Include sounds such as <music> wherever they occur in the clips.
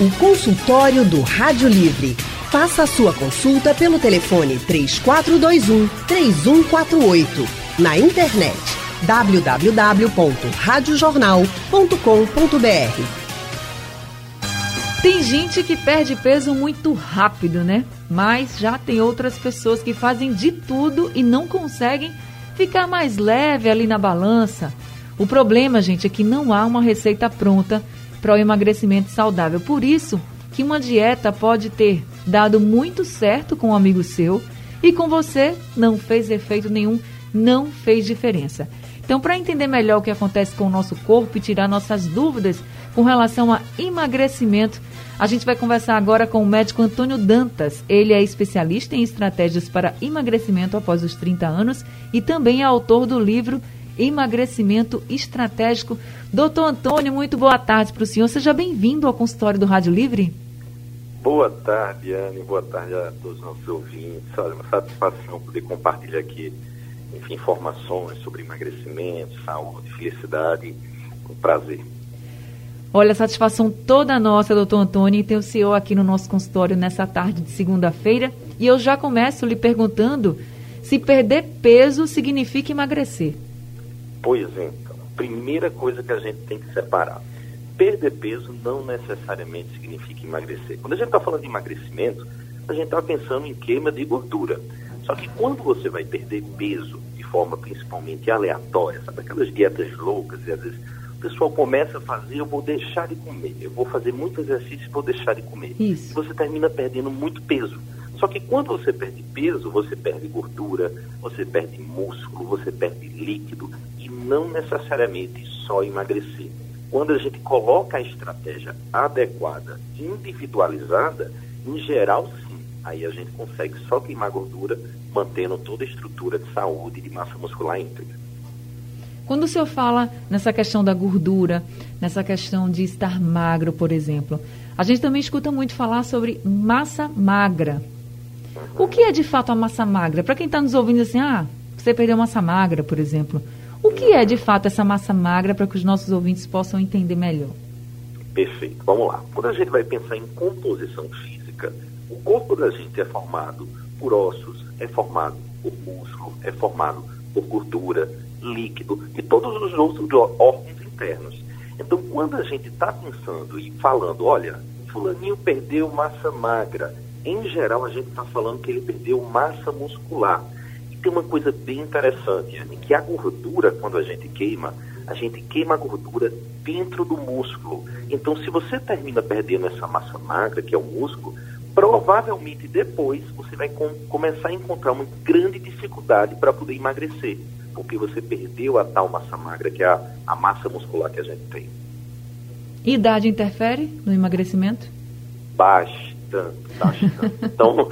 O consultório do Rádio Livre. Faça a sua consulta pelo telefone 3421 3148. Na internet www.radiojornal.com.br. Tem gente que perde peso muito rápido, né? Mas já tem outras pessoas que fazem de tudo e não conseguem ficar mais leve ali na balança. O problema, gente, é que não há uma receita pronta para o emagrecimento saudável. Por isso que uma dieta pode ter dado muito certo com um amigo seu e com você não fez efeito nenhum, não fez diferença. Então, para entender melhor o que acontece com o nosso corpo e tirar nossas dúvidas com relação a emagrecimento, a gente vai conversar agora com o médico Antônio Dantas. Ele é especialista em estratégias para emagrecimento após os 30 anos e também é autor do livro Emagrecimento Estratégico. Doutor Antônio, muito boa tarde para o senhor. Seja bem-vindo ao consultório do Rádio Livre. Boa tarde, Anne. Boa tarde a todos os nossos ouvintes. Olha, uma satisfação poder compartilhar aqui enfim, informações sobre emagrecimento, saúde, felicidade. Um prazer. Olha, satisfação toda nossa, doutor Antônio, e ter o senhor aqui no nosso consultório nessa tarde de segunda-feira. E eu já começo lhe perguntando se perder peso significa emagrecer. Pois então, primeira coisa que a gente tem que separar. Perder peso não necessariamente significa emagrecer. Quando a gente está falando de emagrecimento, a gente está pensando em queima de gordura. Só que quando você vai perder peso de forma principalmente aleatória, sabe aquelas dietas loucas e às vezes o pessoal começa a fazer, eu vou deixar de comer, eu vou fazer muito exercício e vou deixar de comer. Isso. E você termina perdendo muito peso. Só que quando você perde peso, você perde gordura, você perde músculo, você perde líquido não necessariamente só emagrecer. Quando a gente coloca a estratégia adequada, individualizada, em geral sim, aí a gente consegue só queimar gordura, mantendo toda a estrutura de saúde de massa muscular íntegra. Quando o senhor fala nessa questão da gordura, nessa questão de estar magro, por exemplo, a gente também escuta muito falar sobre massa magra. O que é de fato a massa magra? Para quem está nos ouvindo assim, ah, você perdeu massa magra, por exemplo. O que é de fato essa massa magra para que os nossos ouvintes possam entender melhor? Perfeito, vamos lá. Quando a gente vai pensar em composição física, o corpo da gente é formado por ossos, é formado por músculo, é formado por gordura, líquido e todos os outros órgãos internos. Então, quando a gente está pensando e falando, olha, fulaninho perdeu massa magra, em geral a gente está falando que ele perdeu massa muscular. Tem uma coisa bem interessante, Anne, que a gordura, quando a gente queima, a gente queima a gordura dentro do músculo. Então, se você termina perdendo essa massa magra, que é o músculo, provavelmente depois você vai com, começar a encontrar uma grande dificuldade para poder emagrecer porque você perdeu a tal massa magra, que é a, a massa muscular que a gente tem. Idade interfere no emagrecimento? Bastante, bastante. <laughs> então,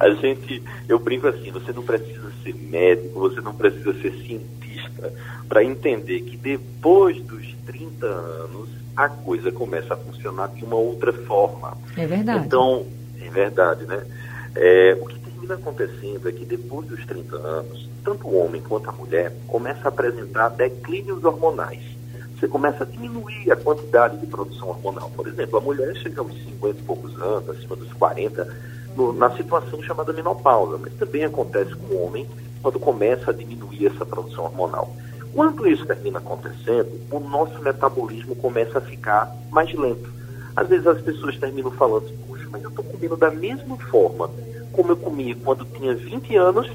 a gente, eu brinco assim, você não precisa ser médico, você não precisa ser cientista para entender que depois dos 30 anos a coisa começa a funcionar de uma outra forma. É verdade. Então, é verdade, né? É, o que termina acontecendo é que depois dos 30 anos, tanto o homem quanto a mulher começa a apresentar declínios hormonais. Você começa a diminuir a quantidade de produção hormonal. Por exemplo, a mulher chega aos 50 e poucos anos, acima dos 40, no, na situação chamada menopausa, mas também acontece com o homem quando começa a diminuir essa produção hormonal. Quando isso termina acontecendo, o nosso metabolismo começa a ficar mais lento. Às vezes as pessoas terminam falando, puxa, mas eu estou comendo da mesma forma como eu comia quando tinha 20 anos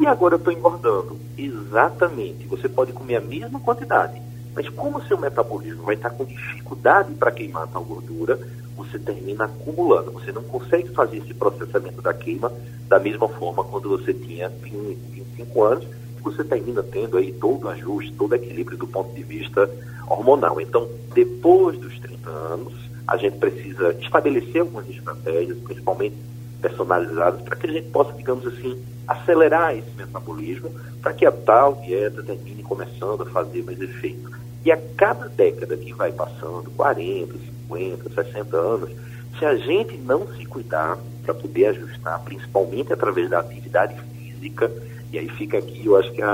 e agora eu estou engordando. Exatamente. Você pode comer a mesma quantidade, mas como o seu metabolismo vai estar com dificuldade para queimar tal gordura, você termina acumulando. Você não consegue fazer esse processamento da queima da mesma forma quando você tinha 20, 25 anos. Você termina tendo aí todo o ajuste, todo o equilíbrio do ponto de vista hormonal. Então, depois dos 30 anos, a gente precisa estabelecer algumas estratégias, principalmente personalizadas, para que a gente possa, digamos assim, acelerar esse metabolismo, para que a tal dieta termine começando a fazer mais efeito. E a cada década que vai passando, 40, 50, 60 anos, se a gente não se cuidar para poder ajustar, principalmente através da atividade física, e aí fica aqui, eu acho que é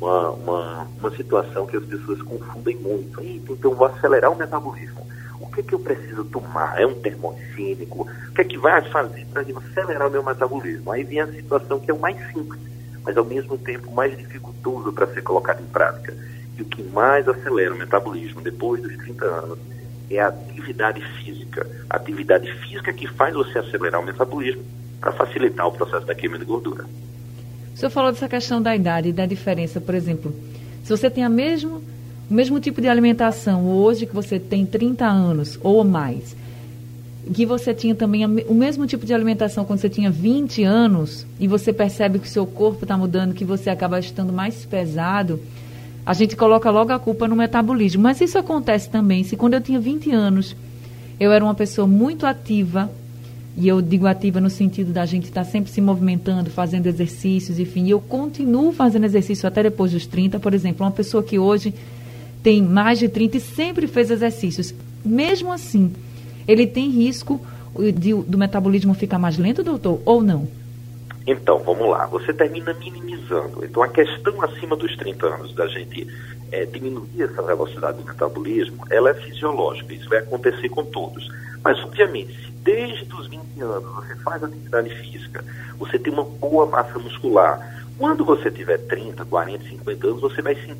uma, uma, uma situação que as pessoas confundem muito. Então, vou acelerar o metabolismo. O o que, é que eu preciso tomar? É um termogênico? O que é que vai fazer para acelerar o meu metabolismo? Aí vem a situação que é o mais simples, mas ao mesmo tempo mais dificultoso para ser colocado em prática. O que mais acelera o metabolismo depois dos 30 anos é a atividade física. A atividade física que faz você acelerar o metabolismo para facilitar o processo da queima de gordura. O senhor falou dessa questão da idade e da diferença, por exemplo, se você tem a mesmo, o mesmo tipo de alimentação hoje que você tem 30 anos ou mais, que você tinha também o mesmo tipo de alimentação quando você tinha 20 anos e você percebe que o seu corpo está mudando, que você acaba estando mais pesado, a gente coloca logo a culpa no metabolismo. Mas isso acontece também se quando eu tinha 20 anos eu era uma pessoa muito ativa, e eu digo ativa no sentido da gente estar tá sempre se movimentando, fazendo exercícios, enfim. E eu continuo fazendo exercício até depois dos 30. Por exemplo, uma pessoa que hoje tem mais de 30 e sempre fez exercícios. Mesmo assim, ele tem risco de, do metabolismo ficar mais lento, doutor, ou não? Então, vamos lá. Você termina minimizando. Então, a questão acima dos 30 anos da gente é, diminuir essa velocidade do metabolismo, ela é fisiológica. Isso vai acontecer com todos. Mas, obviamente, se desde os 20 anos você faz atividade física, você tem uma boa massa muscular, quando você tiver 30, 40, 50 anos, você vai sentir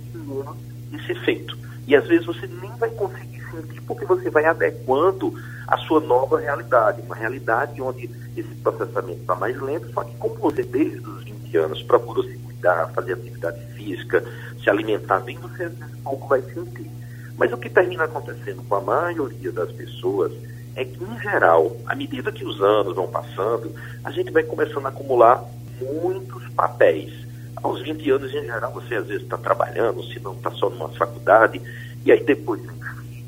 esse efeito. E às vezes você nem vai conseguir sentir porque você vai adequando a sua nova realidade. Uma realidade onde esse processamento está mais lento, só que como você desde os 20 anos procura se cuidar, fazer atividade física, se alimentar bem, você às vezes pouco vai sentir. Mas o que termina acontecendo com a maioria das pessoas é que, em geral, à medida que os anos vão passando, a gente vai começando a acumular muitos papéis. Aos 20 anos, em geral, você às vezes está trabalhando, se não está só numa faculdade, e aí depois vem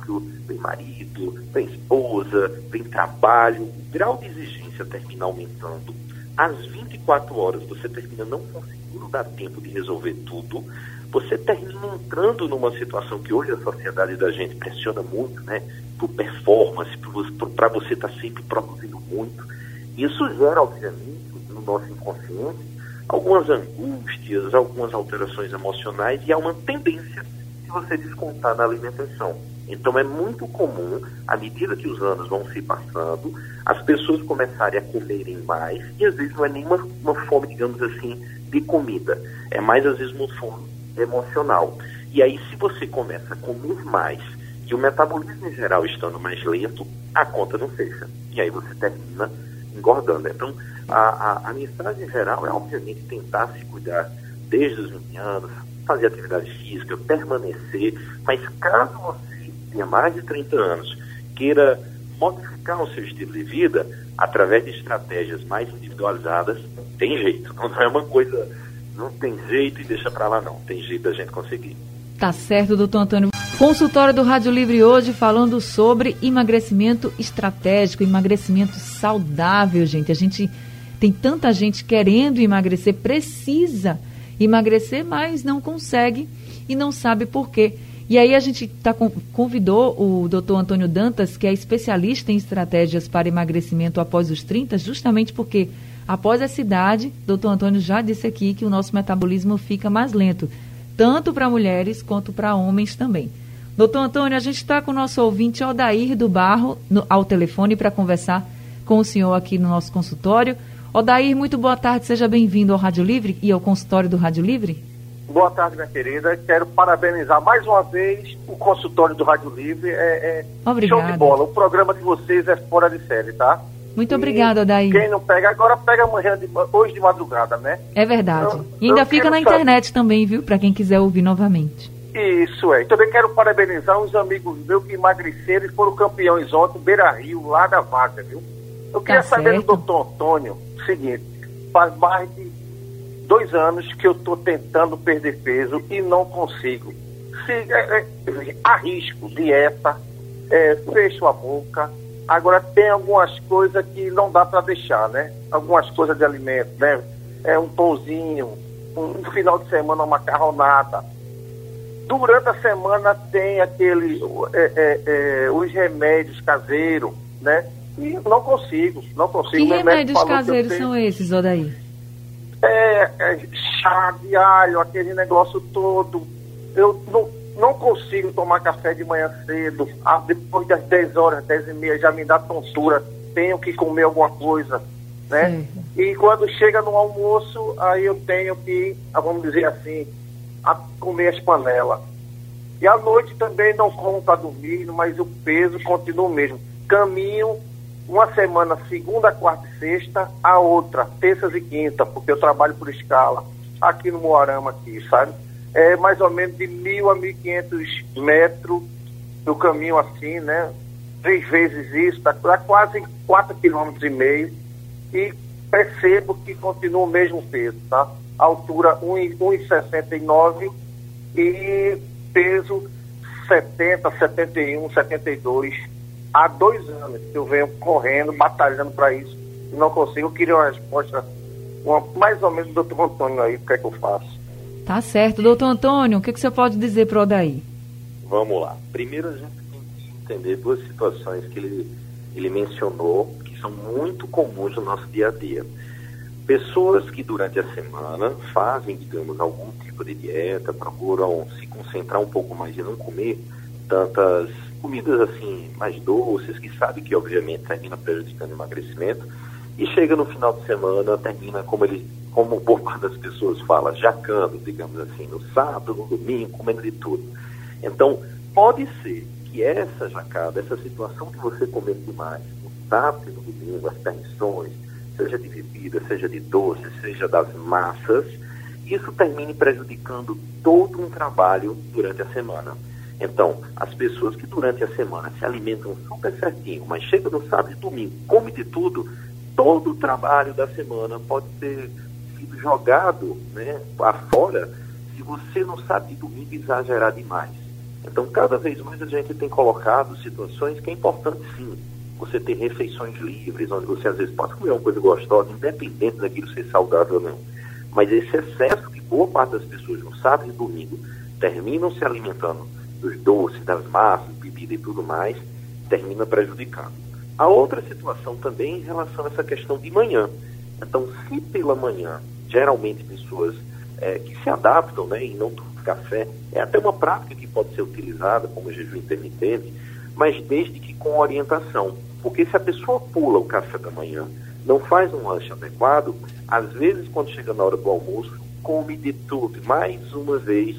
filho, vem marido, vem esposa, vem trabalho, o grau de exigência termina aumentando. Às 24 horas você termina não conseguindo dar tempo de resolver tudo, você termina entrando numa situação que hoje a sociedade da gente pressiona muito, né? Por performance, para você estar tá sempre produzindo muito. Isso gera, obviamente, no nosso inconsciente, algumas angústias, algumas alterações emocionais e há uma tendência de você descontar na alimentação. Então é muito comum, à medida que os anos vão se passando, as pessoas começarem a comerem mais e às vezes não é nenhuma uma fome, digamos assim, de comida. É mais às vezes uma fome emocional. E aí, se você começa a comer mais e o metabolismo em geral estando mais lento, a conta não fecha. E aí você termina engordando. Então, a, a, a mensagem geral é, obviamente, tentar se cuidar desde os 20 anos, fazer atividade física, permanecer, mas caso você tenha mais de 30 anos, queira modificar o seu estilo de vida através de estratégias mais individualizadas, tem jeito. <laughs> Não é uma coisa não tem jeito e deixa para lá não. Tem jeito da gente conseguir. Tá certo, doutor Antônio. Consultório do Rádio Livre hoje falando sobre emagrecimento estratégico, emagrecimento saudável, gente. A gente tem tanta gente querendo emagrecer, precisa emagrecer, mas não consegue e não sabe por quê. E aí a gente tá, convidou o doutor Antônio Dantas, que é especialista em estratégias para emagrecimento após os 30, justamente porque Após essa idade, doutor Antônio já disse aqui que o nosso metabolismo fica mais lento, tanto para mulheres quanto para homens também. Doutor Antônio, a gente está com o nosso ouvinte Odair do Barro no, ao telefone para conversar com o senhor aqui no nosso consultório. Odair, muito boa tarde, seja bem-vindo ao Rádio Livre e ao consultório do Rádio Livre. Boa tarde, minha querida. Quero parabenizar mais uma vez o consultório do Rádio Livre. É, é show de bola. O programa de vocês é fora de série, tá? Muito obrigada, Daí. Quem não pega agora, pega amanhã, de, hoje de madrugada, né? É verdade. Eu, e ainda fica na saber. internet também, viu? Para quem quiser ouvir novamente. Isso é. Também quero parabenizar uns amigos meus que emagreceram e foram campeões ontem, Beira Rio, lá da vaga, viu? Eu tá queria saber do doutor Antônio seguinte: faz mais de dois anos que eu estou tentando perder peso e não consigo. Se, é, é, arrisco dieta, é, fecho a boca, Agora tem algumas coisas que não dá para deixar, né? Algumas coisas de alimento, né? É um pãozinho, um, final de semana uma macarronada. Durante a semana tem aquele é, é, é, os remédios caseiros, né? E não consigo, não consigo. Que remédios caseiros são esses, Odaí? É, é, chá de alho, aquele negócio todo. Eu não não consigo tomar café de manhã cedo. Ah, depois das 10 horas, 10 e meia, já me dá tontura. Tenho que comer alguma coisa, né? E quando chega no almoço, aí eu tenho que, ah, vamos dizer assim, comer as panelas. E à noite também não como para dormir, mas o peso continua o mesmo. Caminho uma semana, segunda, quarta e sexta, a outra, terças e quinta, porque eu trabalho por escala aqui no Moarama, aqui, sabe? É mais ou menos de mil a mil quinhentos metros do caminho assim, né? Três vezes isso, dá, quase quatro quilômetros e meio. E percebo que continua o mesmo peso, tá? Altura 1,69 e peso 70, 71, 72. Há dois anos que eu venho correndo, batalhando para isso e não consigo. Eu queria uma resposta, uma, mais ou menos do doutor Antônio aí, o que é que eu faço. Tá certo. Doutor Antônio, o que, é que você pode dizer para o Odaí? Vamos lá. Primeiro a gente tem que entender duas situações que ele, ele mencionou, que são muito comuns no nosso dia a dia. Pessoas que durante a semana fazem, digamos, algum tipo de dieta, procuram se concentrar um pouco mais e não comer tantas comidas assim mais doces, que sabe que obviamente termina prejudicando o emagrecimento, e chega no final de semana, termina como ele, como boa parte das pessoas fala, jacando, digamos assim, no sábado, no domingo, comendo de tudo. Então, pode ser que essa jacada, essa situação que você comeu demais, no sábado e no domingo, as permissões, seja de bebida, seja de doce, seja das massas, isso termine prejudicando todo um trabalho durante a semana. Então, as pessoas que durante a semana se alimentam super certinho, mas chega no sábado e domingo, come de tudo, todo o trabalho da semana pode ter sido jogado né, afora se você no sábado e domingo exagerar demais. Então, cada vez mais a gente tem colocado situações que é importante sim você ter refeições livres, onde você às vezes pode comer uma coisa gostosa, independente daquilo ser saudável ou não. Mas esse excesso que boa parte das pessoas no sábado e domingo terminam se alimentando dos doces, das massas, bebida e tudo mais, termina prejudicando. A outra situação também em relação a essa questão de manhã. Então, se pela manhã, geralmente pessoas é, que se adaptam né, e não tomam café, é até uma prática que pode ser utilizada como jejum intermitente, mas desde que com orientação. Porque se a pessoa pula o café da manhã, não faz um lanche adequado, às vezes quando chega na hora do almoço, come de tudo. Mais uma vez,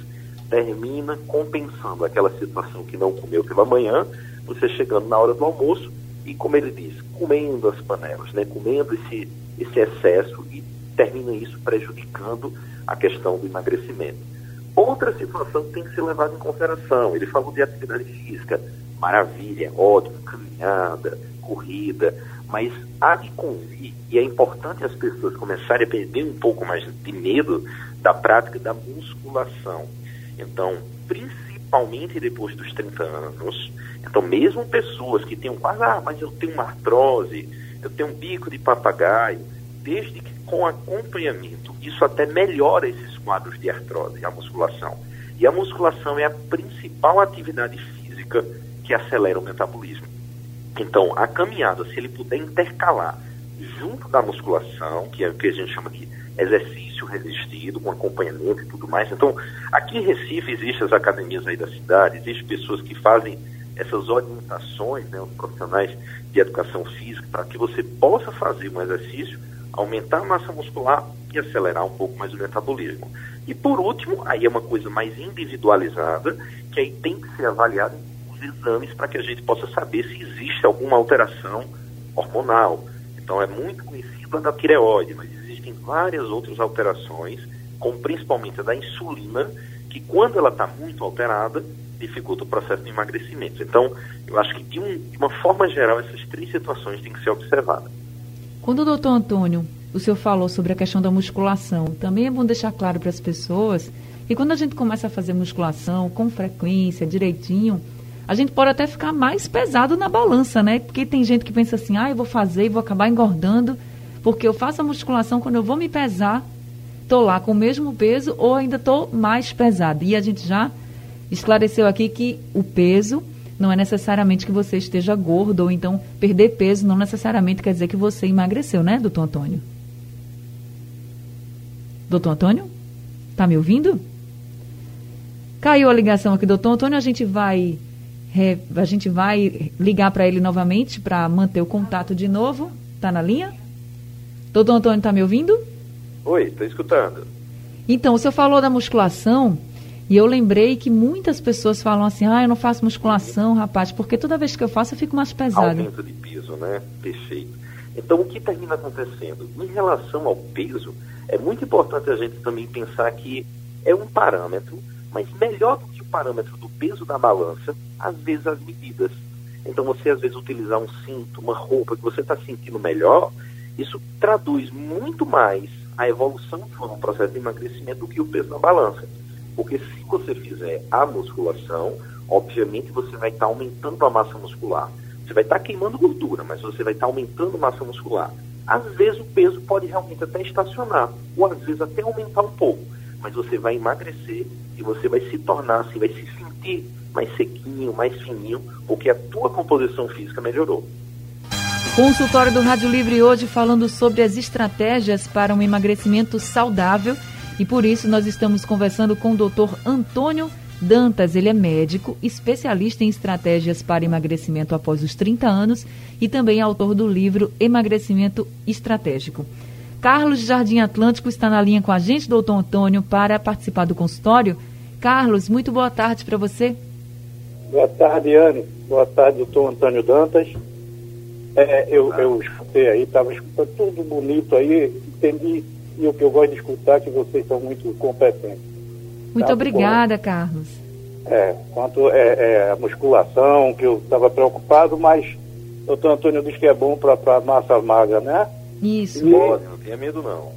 termina compensando aquela situação que não comeu pela manhã, você chegando na hora do almoço e, como ele diz, comendo as panelas, né? comendo esse, esse excesso e termina isso prejudicando a questão do emagrecimento. Outra situação que tem que ser levada em consideração, ele falou de atividade física, maravilha, ótimo, caminhada, corrida, mas há de convir, e é importante as pessoas começarem a perder um pouco mais de medo da prática da musculação. Então, principalmente depois dos 30 anos, então mesmo pessoas que tenham quase, ah, mas eu tenho uma artrose, eu tenho um bico de papagaio, desde que com acompanhamento, isso até melhora esses quadros de artrose, a musculação. E a musculação é a principal atividade física que acelera o metabolismo. Então, a caminhada, se ele puder intercalar junto da musculação, que é o que a gente chama de exercício resistido, com acompanhamento e tudo mais. Então, aqui em Recife existem as academias aí da cidade, existem pessoas que fazem essas orientações, né, os profissionais de educação física, para que você possa fazer um exercício, aumentar a massa muscular e acelerar um pouco mais o metabolismo. E por último, aí é uma coisa mais individualizada, que aí tem que ser avaliada os exames para que a gente possa saber se existe alguma alteração hormonal. Então é muito conhecida da tireoide, mas existem várias outras alterações, como principalmente a da insulina, que quando ela está muito alterada, dificulta o processo de emagrecimento. Então, eu acho que de, um, de uma forma geral, essas três situações têm que ser observadas. Quando o doutor Antônio, o senhor falou sobre a questão da musculação, também é bom deixar claro para as pessoas que quando a gente começa a fazer musculação com frequência, direitinho, a gente pode até ficar mais pesado na balança, né? Porque tem gente que pensa assim, ah, eu vou fazer e vou acabar engordando, porque eu faço a musculação, quando eu vou me pesar, tô lá com o mesmo peso ou ainda tô mais pesado. E a gente já esclareceu aqui que o peso não é necessariamente que você esteja gordo, ou então perder peso não necessariamente quer dizer que você emagreceu, né, doutor Antônio? Doutor Antônio? Tá me ouvindo? Caiu a ligação aqui, doutor Antônio, a gente vai a gente vai ligar para ele novamente para manter o contato de novo. Tá na linha? Doutor Antônio, está me ouvindo? Oi, estou escutando. Então, o senhor falou da musculação e eu lembrei que muitas pessoas falam assim: ah, eu não faço musculação, rapaz, porque toda vez que eu faço eu fico mais pesado. Aumento de peso, né? Perfeito. Então, o que termina acontecendo? Em relação ao peso, é muito importante a gente também pensar que é um parâmetro, mas melhor do que o parâmetro do peso da balança, às vezes as medidas. Então, você às vezes utilizar um cinto, uma roupa que você está sentindo melhor, isso traduz muito mais a evolução for um processo de emagrecimento do que o peso na balança. Porque se você fizer a musculação, obviamente você vai estar tá aumentando a massa muscular. Você vai estar tá queimando gordura, mas você vai estar tá aumentando massa muscular. Às vezes o peso pode realmente até estacionar, ou às vezes até aumentar um pouco, mas você vai emagrecer e você vai se tornar assim, vai se sentir mais sequinho, mais fininho, porque a tua composição física melhorou. Consultório do Rádio Livre hoje falando sobre as estratégias para um emagrecimento saudável e por isso nós estamos conversando com o Dr. Antônio Dantas. Ele é médico, especialista em estratégias para emagrecimento após os 30 anos e também autor do livro Emagrecimento Estratégico. Carlos Jardim Atlântico está na linha com a gente, doutor Antônio, para participar do consultório. Carlos, muito boa tarde para você. Boa tarde, Anne. Boa tarde, doutor Antônio Dantas. É, eu, ah. eu escutei aí, estava escutando tudo bonito aí, entendi. E o que eu gosto de escutar é que vocês são muito competentes. Muito tá? obrigada, Carlos. É, quanto é, é a musculação, que eu estava preocupado, mas o doutor Antônio diz que é bom para massa magra, né? Isso. E, Pode, não tenha medo não.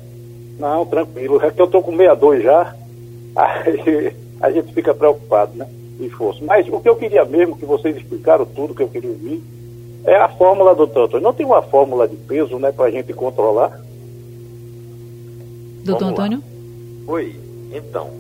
Não, tranquilo. É que eu estou com 62 já, <laughs> aí a gente fica preocupado, né? Esforço. Mas o que eu queria mesmo, que vocês explicaram tudo que eu queria ouvir, é a fórmula, doutor Antônio. Não tem uma fórmula de peso, né, para a gente controlar? Doutor Antônio? Oi, então,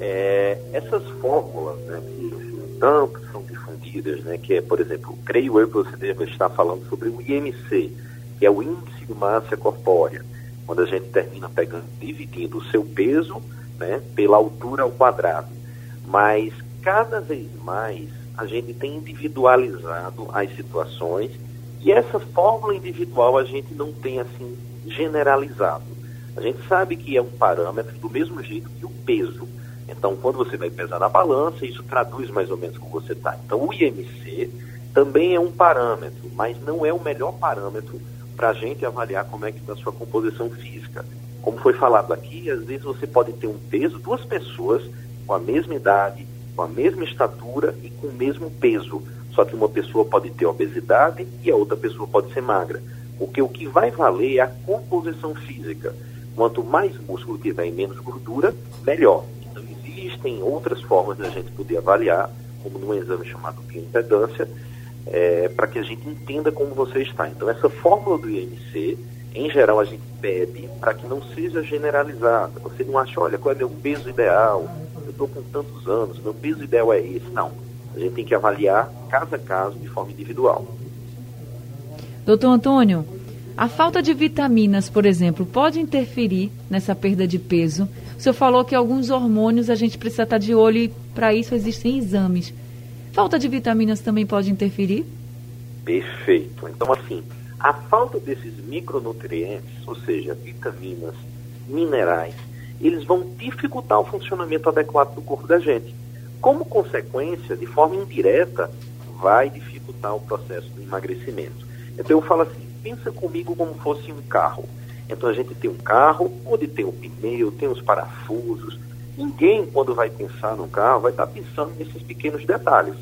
é, essas fórmulas, né, que tanto são difundidas, né, que é, por exemplo, creio eu que você deve estar falando sobre o IMC, que é o Índice de Massa Corpórea, quando a gente termina pegando, dividindo o seu peso, né, pela altura ao quadrado. Mas cada vez mais a gente tem individualizado as situações e essa fórmula individual a gente não tem assim generalizado. A gente sabe que é um parâmetro do mesmo jeito que o peso. Então, quando você vai pesar na balança, isso traduz mais ou menos como você está. Então, o IMC também é um parâmetro, mas não é o melhor parâmetro para a gente avaliar como é que está a sua composição física. Como foi falado aqui, às vezes você pode ter um peso, duas pessoas com a mesma idade, com a mesma estatura e com o mesmo peso. Só que uma pessoa pode ter obesidade e a outra pessoa pode ser magra. Porque o que vai valer é a composição física. Quanto mais músculo tiver e menos gordura, melhor. Então existem outras formas da gente poder avaliar, como num exame chamado bioimpedância, é, para que a gente entenda como você está. Então essa fórmula do IMC, em geral, a gente pede para que não seja generalizada. Você não acha, olha, qual é meu peso ideal, estou com tantos anos, meu peso ideal é esse. Não. A gente tem que avaliar caso a caso de forma individual. Doutor Antônio, a falta de vitaminas, por exemplo, pode interferir nessa perda de peso? O senhor falou que alguns hormônios a gente precisa estar de olho e para isso existem exames. Falta de vitaminas também pode interferir? Perfeito. Então, assim, a falta desses micronutrientes, ou seja, vitaminas, minerais, eles vão dificultar o funcionamento adequado do corpo da gente. Como consequência, de forma indireta, vai dificultar o processo do emagrecimento. Então eu falo assim, pensa comigo como fosse um carro. Então a gente tem um carro onde tem o pneu, tem os parafusos. Ninguém, quando vai pensar no carro, vai estar pensando nesses pequenos detalhes.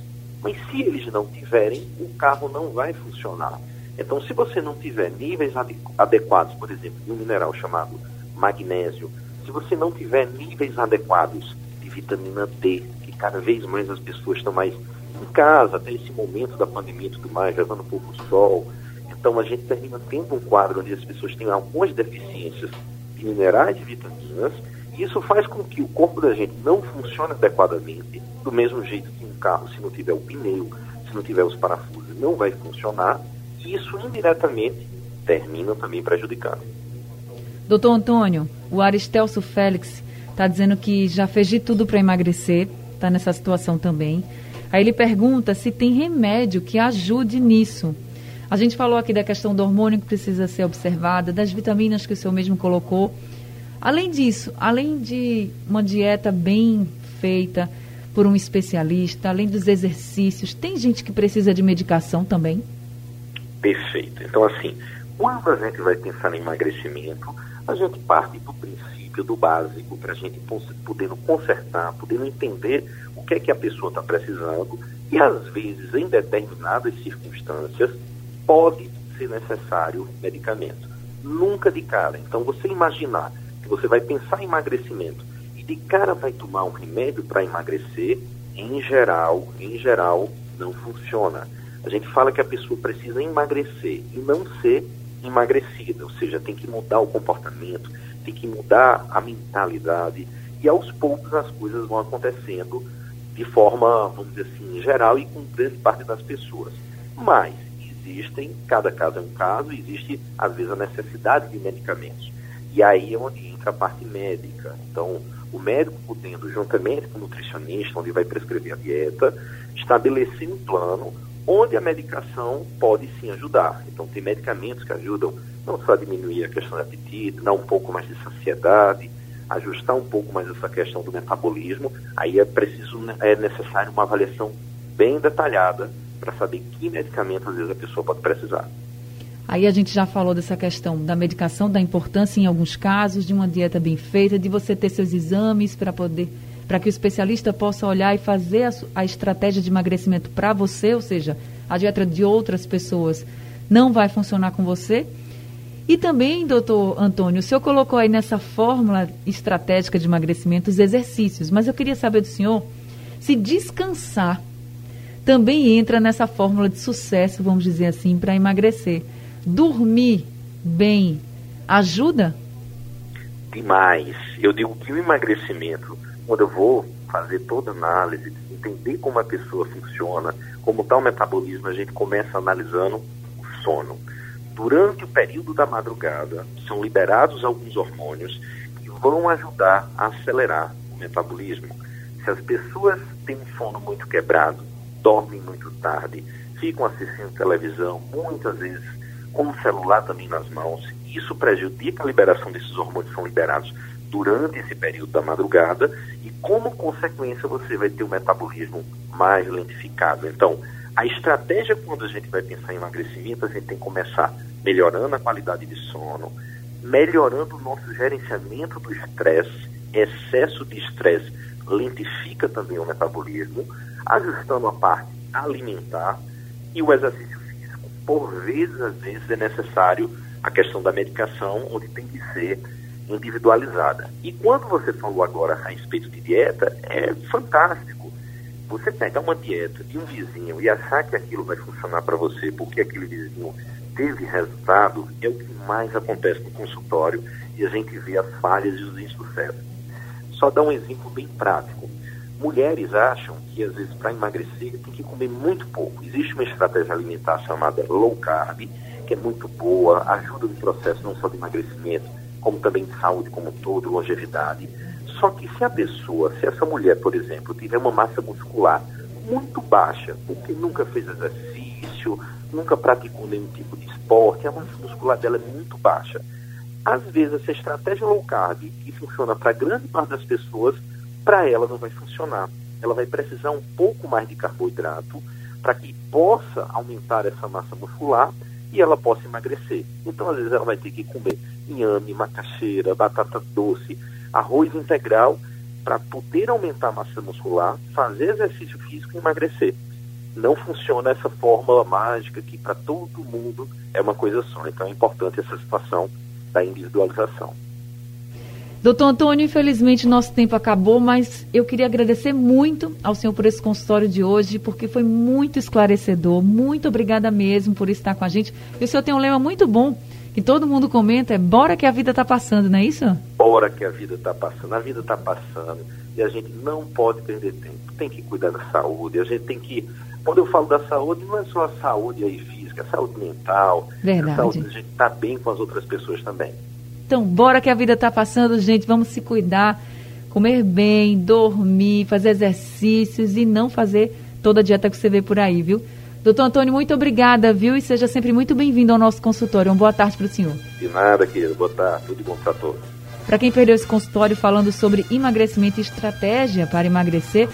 Mas se eles não tiverem, o carro não vai funcionar. Então, se você não tiver níveis adequados, por exemplo, de um mineral chamado magnésio, se você não tiver níveis adequados de vitamina D, que cada vez mais as pessoas estão mais em casa, até esse momento da pandemia e tudo mais, levando pouco sol, então a gente termina tendo um quadro onde as pessoas têm algumas deficiências de minerais e vitaminas, e isso faz com que o corpo da gente não funcione adequadamente, do mesmo jeito que um carro, se não tiver o pneu, se não tiver os parafusos, não vai funcionar, e isso indiretamente termina também prejudicando. Doutor Antônio, o Aristelso Félix está dizendo que já fez de tudo para emagrecer, está nessa situação também. Aí ele pergunta se tem remédio que ajude nisso. A gente falou aqui da questão do hormônio que precisa ser observada, das vitaminas que o senhor mesmo colocou. Além disso, além de uma dieta bem feita por um especialista, além dos exercícios, tem gente que precisa de medicação também? Perfeito. Então, assim, quando a gente vai pensar em emagrecimento, a gente parte do princípio, do básico, para a gente podendo consertar, podendo entender o que é que a pessoa está precisando e, às vezes, em determinadas circunstâncias, pode ser necessário medicamento. Nunca de cara. Então, você imaginar que você vai pensar em emagrecimento e de cara vai tomar um remédio para emagrecer, em geral, em geral, não funciona. A gente fala que a pessoa precisa emagrecer e não ser emagrecida, ou seja, tem que mudar o comportamento, tem que mudar a mentalidade e aos poucos as coisas vão acontecendo de forma, vamos dizer assim, geral e com grande parte das pessoas. Mas existem, cada caso é um caso, existe às vezes a necessidade de medicamentos. E aí é onde entra a parte médica. Então, o médico podendo, juntamente com o nutricionista, onde vai prescrever a dieta, estabelecer um plano onde a medicação pode sim ajudar. Então, tem medicamentos que ajudam não só a diminuir a questão do apetite, dar um pouco mais de saciedade, ajustar um pouco mais essa questão do metabolismo. Aí é preciso, né, é necessário uma avaliação bem detalhada para saber que medicamento às vezes a pessoa pode precisar. Aí a gente já falou dessa questão da medicação, da importância em alguns casos de uma dieta bem feita, de você ter seus exames para poder para que o especialista possa olhar e fazer a, a estratégia de emagrecimento para você, ou seja, a dieta de outras pessoas não vai funcionar com você. E também, doutor Antônio, o senhor colocou aí nessa fórmula estratégica de emagrecimento os exercícios, mas eu queria saber do senhor se descansar também entra nessa fórmula de sucesso, vamos dizer assim, para emagrecer. Dormir bem ajuda? Demais. Eu digo que o emagrecimento quando eu vou fazer toda a análise, entender como a pessoa funciona, como está o metabolismo, a gente começa analisando o sono. Durante o período da madrugada, são liberados alguns hormônios que vão ajudar a acelerar o metabolismo. Se as pessoas têm um sono muito quebrado, dormem muito tarde, ficam assistindo televisão, muitas vezes com o celular também nas mãos, isso prejudica a liberação desses hormônios que são liberados durante esse período da madrugada e como consequência você vai ter um metabolismo mais lentificado. Então, a estratégia quando a gente vai pensar em emagrecimento, a gente tem que começar melhorando a qualidade de sono, melhorando o nosso gerenciamento do estresse, excesso de estresse lentifica também o metabolismo, ajustando a parte alimentar e o exercício físico. Por vezes, às vezes, é necessário a questão da medicação, onde tem que ser individualizada. E quando você falou agora a respeito de dieta, é fantástico. Você pegar uma dieta de um vizinho e achar que aquilo vai funcionar para você porque aquele vizinho teve resultado, é o que mais acontece no consultório e a gente vê as falhas e os insucessos. Só dar um exemplo bem prático. Mulheres acham que às vezes para emagrecer tem que comer muito pouco. Existe uma estratégia alimentar chamada low carb, que é muito boa, ajuda no processo não só de emagrecimento, como também saúde como um todo, longevidade. Só que se a pessoa, se essa mulher, por exemplo, tiver uma massa muscular muito baixa, porque nunca fez exercício, nunca praticou nenhum tipo de esporte, a massa muscular dela é muito baixa. Às vezes, essa estratégia low carb, que funciona para grande parte das pessoas, para ela não vai funcionar. Ela vai precisar um pouco mais de carboidrato para que possa aumentar essa massa muscular e ela possa emagrecer. Então, às vezes, ela vai ter que comer inhame, macaxeira, batata doce, arroz integral, para poder aumentar a massa muscular, fazer exercício físico e emagrecer. Não funciona essa fórmula mágica que para todo mundo é uma coisa só. Então é importante essa situação da individualização. Doutor Antônio, infelizmente nosso tempo acabou, mas eu queria agradecer muito ao senhor por esse consultório de hoje, porque foi muito esclarecedor. Muito obrigada mesmo por estar com a gente. E o senhor tem um lema muito bom que todo mundo comenta é bora que a vida está passando, não é isso? Bora que a vida está passando. A vida está passando e a gente não pode perder tempo. Tem que cuidar da saúde. A gente tem que. Quando eu falo da saúde, não é só a saúde aí física, a saúde mental. Verdade. A saúde a gente está bem com as outras pessoas também. Então, bora que a vida está passando, gente. Vamos se cuidar. comer bem, dormir, fazer exercícios e não fazer toda a dieta que você vê por aí, viu? Doutor Antônio, muito obrigada, viu? E seja sempre muito bem-vindo ao nosso consultório. Uma boa tarde para o senhor. De nada, querido. Boa tarde. Tudo bom para todos. Para quem perdeu esse consultório falando sobre emagrecimento e estratégia para emagrecer,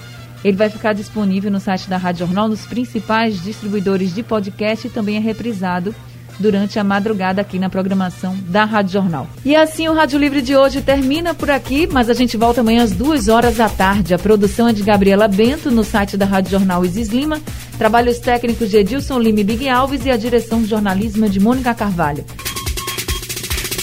ele vai ficar disponível no site da Rádio Jornal, nos principais distribuidores de podcast e também é reprisado durante a madrugada aqui na programação da Rádio Jornal. E assim o Rádio Livre de hoje termina por aqui, mas a gente volta amanhã às duas horas da tarde. A produção é de Gabriela Bento no site da Rádio Jornal Isis Lima, trabalhos técnicos de Edilson Lima e Big Alves e a direção de jornalismo é de Mônica Carvalho.